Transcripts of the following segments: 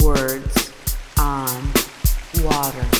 Words on Water.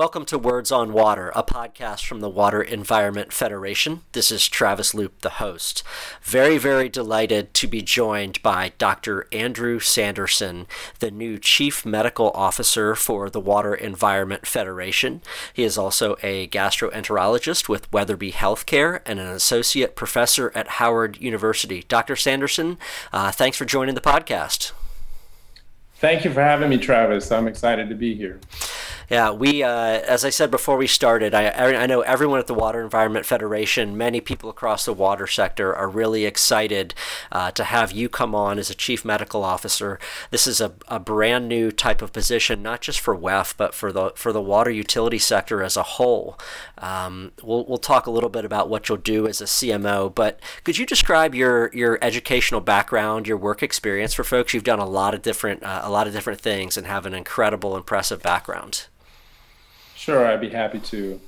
Welcome to Words on Water, a podcast from the Water Environment Federation. This is Travis Loop, the host. Very, very delighted to be joined by Dr. Andrew Sanderson, the new Chief Medical Officer for the Water Environment Federation. He is also a gastroenterologist with Weatherby Healthcare and an associate professor at Howard University. Dr. Sanderson, uh, thanks for joining the podcast. Thank you for having me, Travis. I'm excited to be here. Yeah, we, uh, as I said before we started, I, I know everyone at the Water Environment Federation, many people across the water sector are really excited uh, to have you come on as a chief medical officer. This is a, a brand new type of position, not just for WEF, but for the for the water utility sector as a whole. Um, we'll, we'll talk a little bit about what you'll do as a CMO, but could you describe your your educational background, your work experience for folks? You've done a lot of different uh, a lot of different things and have an incredible, impressive background. Sure, I'd be happy to.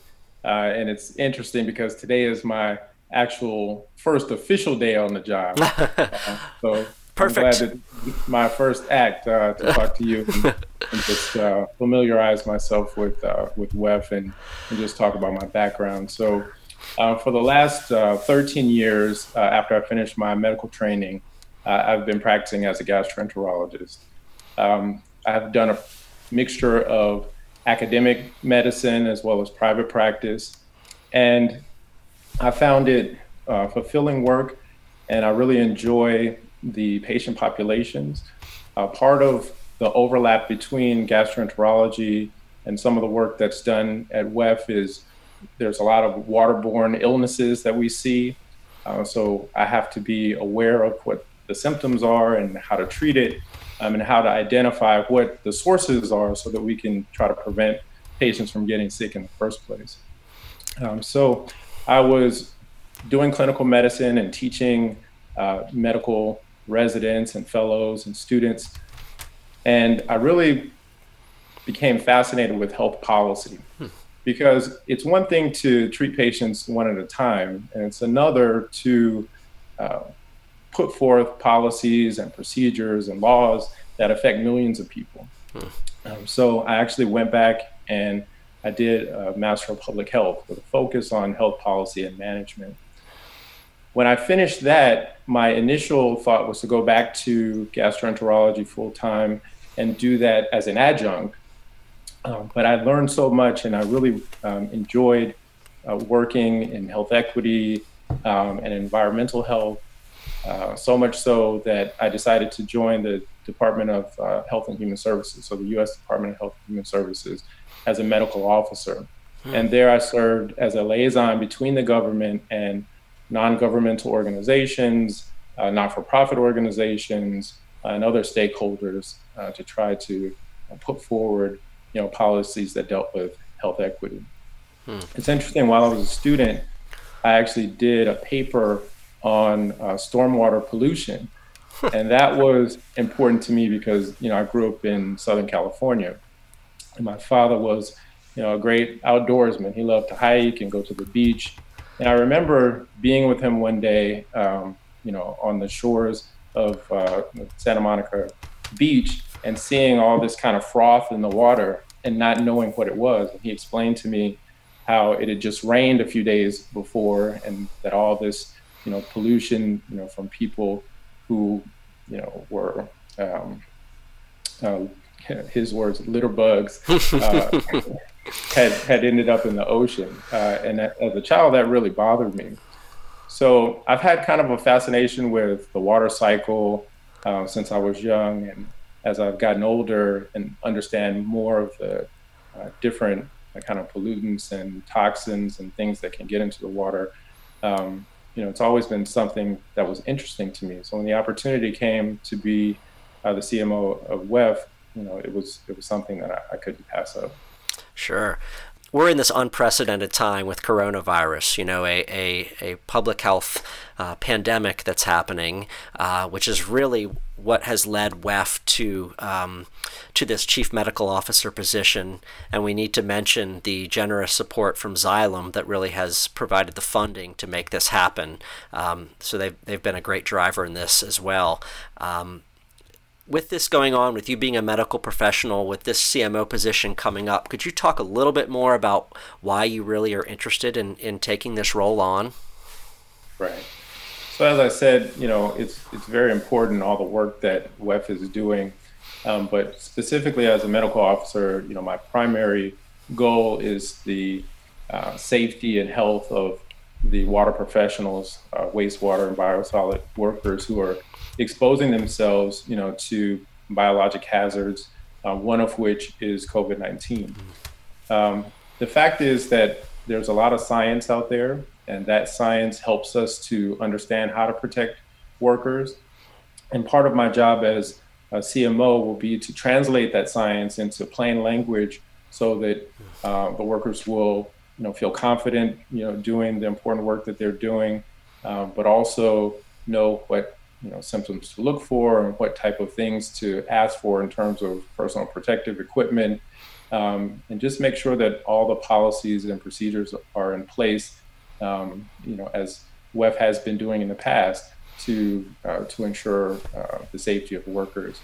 Uh, and it's interesting because today is my actual first official day on the job. uh, so Perfect. I'm glad that my first act uh, to talk to you and, and just uh, familiarize myself with uh, with WEF and, and just talk about my background. So, uh, for the last uh, 13 years uh, after I finished my medical training, uh, I've been practicing as a gastroenterologist. Um, I've done a mixture of academic medicine as well as private practice, and I found it uh, fulfilling work, and I really enjoy the patient populations. Uh, part of the overlap between gastroenterology and some of the work that's done at WEF is there's a lot of waterborne illnesses that we see. Uh, so I have to be aware of what the symptoms are and how to treat it um, and how to identify what the sources are so that we can try to prevent patients from getting sick in the first place. Um, so I was doing clinical medicine and teaching uh, medical residents and fellows and students. And I really became fascinated with health policy because it's one thing to treat patients one at a time, and it's another to uh, put forth policies and procedures and laws that affect millions of people. Um, so I actually went back and I did a Master of Public Health with a focus on health policy and management. When I finished that, my initial thought was to go back to gastroenterology full time and do that as an adjunct. Um, but I learned so much and I really um, enjoyed uh, working in health equity um, and environmental health. Uh, so much so that I decided to join the Department of uh, Health and Human Services, so the U.S. Department of Health and Human Services, as a medical officer. And there I served as a liaison between the government and non governmental organizations, uh, not for profit organizations, and other stakeholders uh, to try to uh, put forward you know, policies that dealt with health equity. It's interesting, while I was a student, I actually did a paper on uh, stormwater pollution. and that was important to me because, you know, I grew up in Southern California. And my father was, you know, a great outdoorsman. He loved to hike and go to the beach. And I remember being with him one day, um, you know, on the shores of uh, Santa Monica Beach and seeing all this kind of froth in the water and not knowing what it was. And he explained to me how it had just rained a few days before and that all this, you know, pollution, you know, from people who, you know, were, um, uh, his words, litter bugs, uh, had, had ended up in the ocean. Uh, and as a child, that really bothered me. So I've had kind of a fascination with the water cycle uh, since I was young. And as I've gotten older and understand more of the uh, different uh, kind of pollutants and toxins and things that can get into the water, um, you know, it's always been something that was interesting to me. So when the opportunity came to be uh, the CMO of WEF, you know, it was it was something that I, I couldn't pass up. Sure. We're in this unprecedented time with coronavirus, you know, a, a, a public health uh, pandemic that's happening, uh, which is really what has led WEF to um, to this chief medical officer position. And we need to mention the generous support from Xylem that really has provided the funding to make this happen. Um, so they've, they've been a great driver in this as well. Um, with this going on, with you being a medical professional, with this CMO position coming up, could you talk a little bit more about why you really are interested in, in taking this role on? Right. So as I said, you know, it's it's very important all the work that WEF is doing, um, but specifically as a medical officer, you know, my primary goal is the uh, safety and health of the water professionals, uh, wastewater and biosolid workers who are exposing themselves, you know, to biologic hazards, uh, one of which is COVID 19. Um, the fact is that there's a lot of science out there, and that science helps us to understand how to protect workers. And part of my job as a CMO will be to translate that science into plain language so that uh, the workers will you know feel confident you know doing the important work that they're doing uh, but also know what you know symptoms to look for and what type of things to ask for in terms of personal protective equipment. Um, and just make sure that all the policies and procedures are in place um, you know as WEF has been doing in the past to uh, to ensure uh, the safety of workers.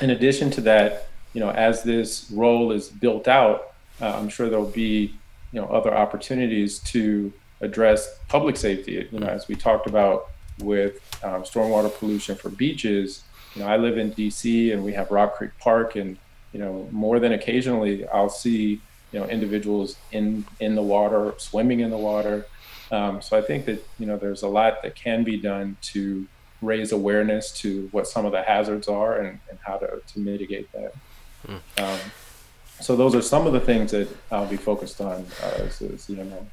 In addition to that you know as this role is built out uh, I'm sure there'll be you know other opportunities to address public safety you know as we talked about with um, stormwater pollution for beaches. You know, I live in DC and we have Rock Creek Park, and you know, more than occasionally, I'll see you know individuals in in the water, swimming in the water. Um, so I think that you know there's a lot that can be done to raise awareness to what some of the hazards are and, and how to, to mitigate that. Mm. Um, so those are some of the things that I'll be focused on uh, as a CMO.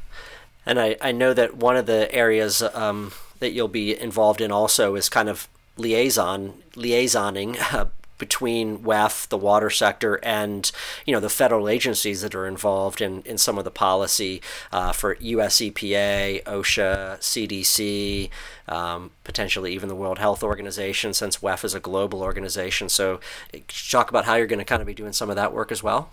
And I, I know that one of the areas um, that you'll be involved in also is kind of liaison liaisoning uh, between WEF, the water sector, and you know the federal agencies that are involved in, in some of the policy uh, for US EPA, OSHA, CDC, um, potentially even the World Health Organization, since WEF is a global organization. So, talk about how you're going to kind of be doing some of that work as well.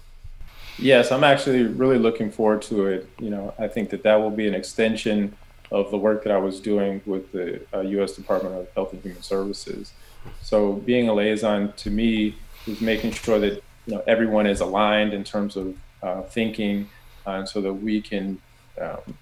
Yes, I'm actually really looking forward to it. You know, I think that that will be an extension of the work that I was doing with the uh, U.S. Department of Health and Human Services. So being a liaison to me is making sure that you know everyone is aligned in terms of uh, thinking, uh, so that we can um,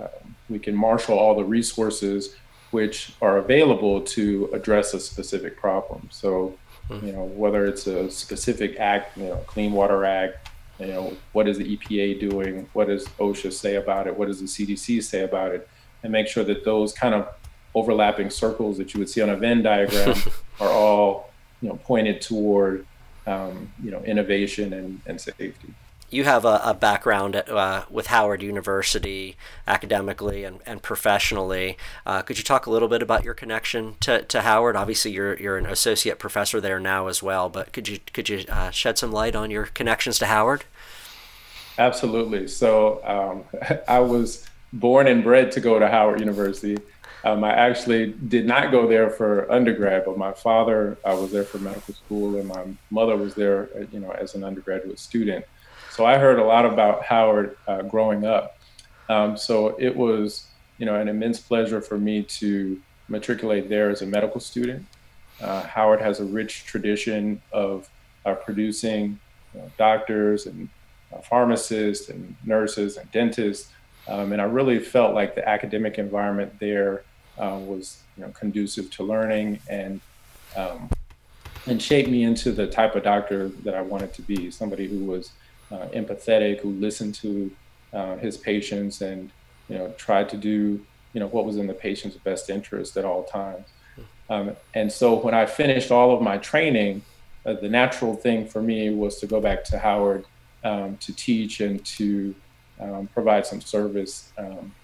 uh, we can marshal all the resources which are available to address a specific problem. So you know whether it's a specific act, you know, Clean Water Act. You know, what is the EPA doing? What does OSHA say about it? What does the CDC say about it? And make sure that those kind of overlapping circles that you would see on a Venn diagram are all you know pointed toward um, you know innovation and, and safety. You have a, a background at, uh, with Howard University academically and, and professionally. Uh, could you talk a little bit about your connection to, to Howard? Obviously, you're you're an associate professor there now as well, but could you could you uh, shed some light on your connections to Howard? Absolutely. So um, I was born and bred to go to Howard University. Um, I actually did not go there for undergrad, but my father I was there for medical school, and my mother was there, uh, you know, as an undergraduate student. So I heard a lot about Howard uh, growing up. Um, so it was, you know, an immense pleasure for me to matriculate there as a medical student. Uh, Howard has a rich tradition of uh, producing you know, doctors and uh, pharmacists and nurses and dentists um, and I really felt like the academic environment there uh, was you know, conducive to learning and um, and shaped me into the type of doctor that I wanted to be. Somebody who was uh, empathetic, who listened to uh, his patients, and you know tried to do you know what was in the patient's best interest at all times. Um, and so when I finished all of my training, uh, the natural thing for me was to go back to Howard um, to teach and to um, provide some service. Um,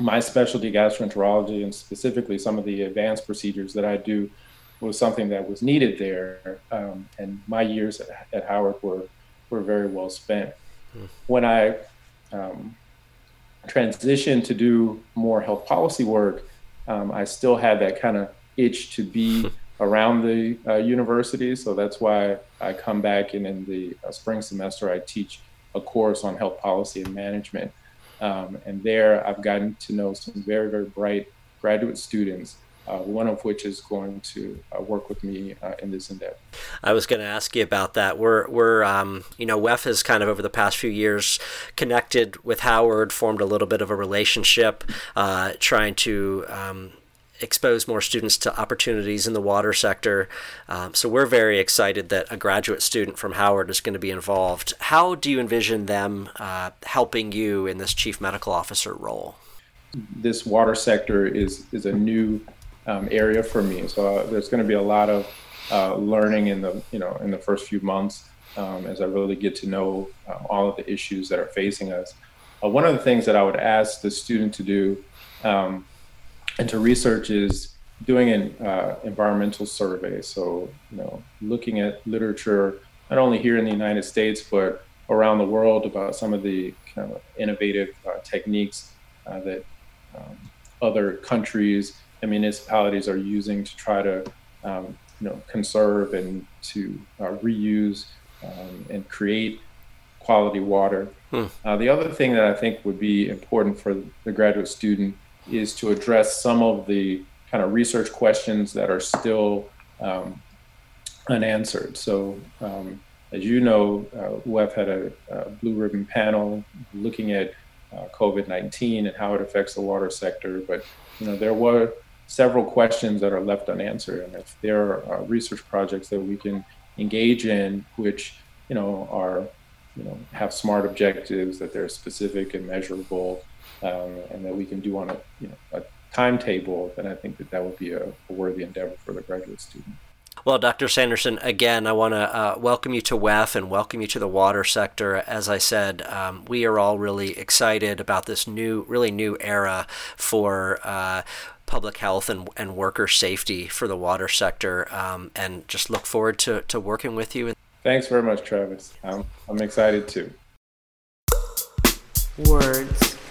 my specialty, gastroenterology, and specifically some of the advanced procedures that I do, was something that was needed there. Um, and my years at, at, Howard were were very well spent. when I um, transitioned to do more health policy work, um, I still had that kind of itch to be around the uh, university. So that's why I come back and in the uh, spring semester I teach a course on health policy and management. Um, and there I've gotten to know some very, very bright graduate students uh, one of which is going to uh, work with me uh, in this endeavor. I was going to ask you about that. We're, we're um, you know, WEF has kind of over the past few years connected with Howard, formed a little bit of a relationship, uh, trying to um, expose more students to opportunities in the water sector. Um, so we're very excited that a graduate student from Howard is going to be involved. How do you envision them uh, helping you in this chief medical officer role? This water sector is is a new um, area for me. So uh, there's going to be a lot of uh, learning in the you know in the first few months um, as I really get to know uh, all of the issues that are facing us. Uh, one of the things that I would ask the student to do um, and to research is doing an uh, environmental survey. So you know looking at literature not only here in the United States but around the world about some of the kind of innovative uh, techniques that um, other countries and municipalities are using to try to um, you know conserve and to uh, reuse um, and create quality water. Hmm. Uh, the other thing that I think would be important for the graduate student is to address some of the kind of research questions that are still um, unanswered. So, um, as you know, uh, WEF had a, a, blue ribbon panel looking at uh, COVID 19 and how it affects the water sector. But you know, there were several questions that are left unanswered. And if there are uh, research projects that we can engage in, which you know are you know have smart objectives, that they're specific and measurable, um, and that we can do on a you know a timetable, then I think that that would be a, a worthy endeavor for the graduate student. Well, Dr. Sanderson, again, I want to uh, welcome you to WEF and welcome you to the water sector. As I said, um, we are all really excited about this new, really new era for uh, public health and, and worker safety for the water sector um, and just look forward to, to working with you. Thanks very much, Travis. I'm, I'm excited too. Words on water.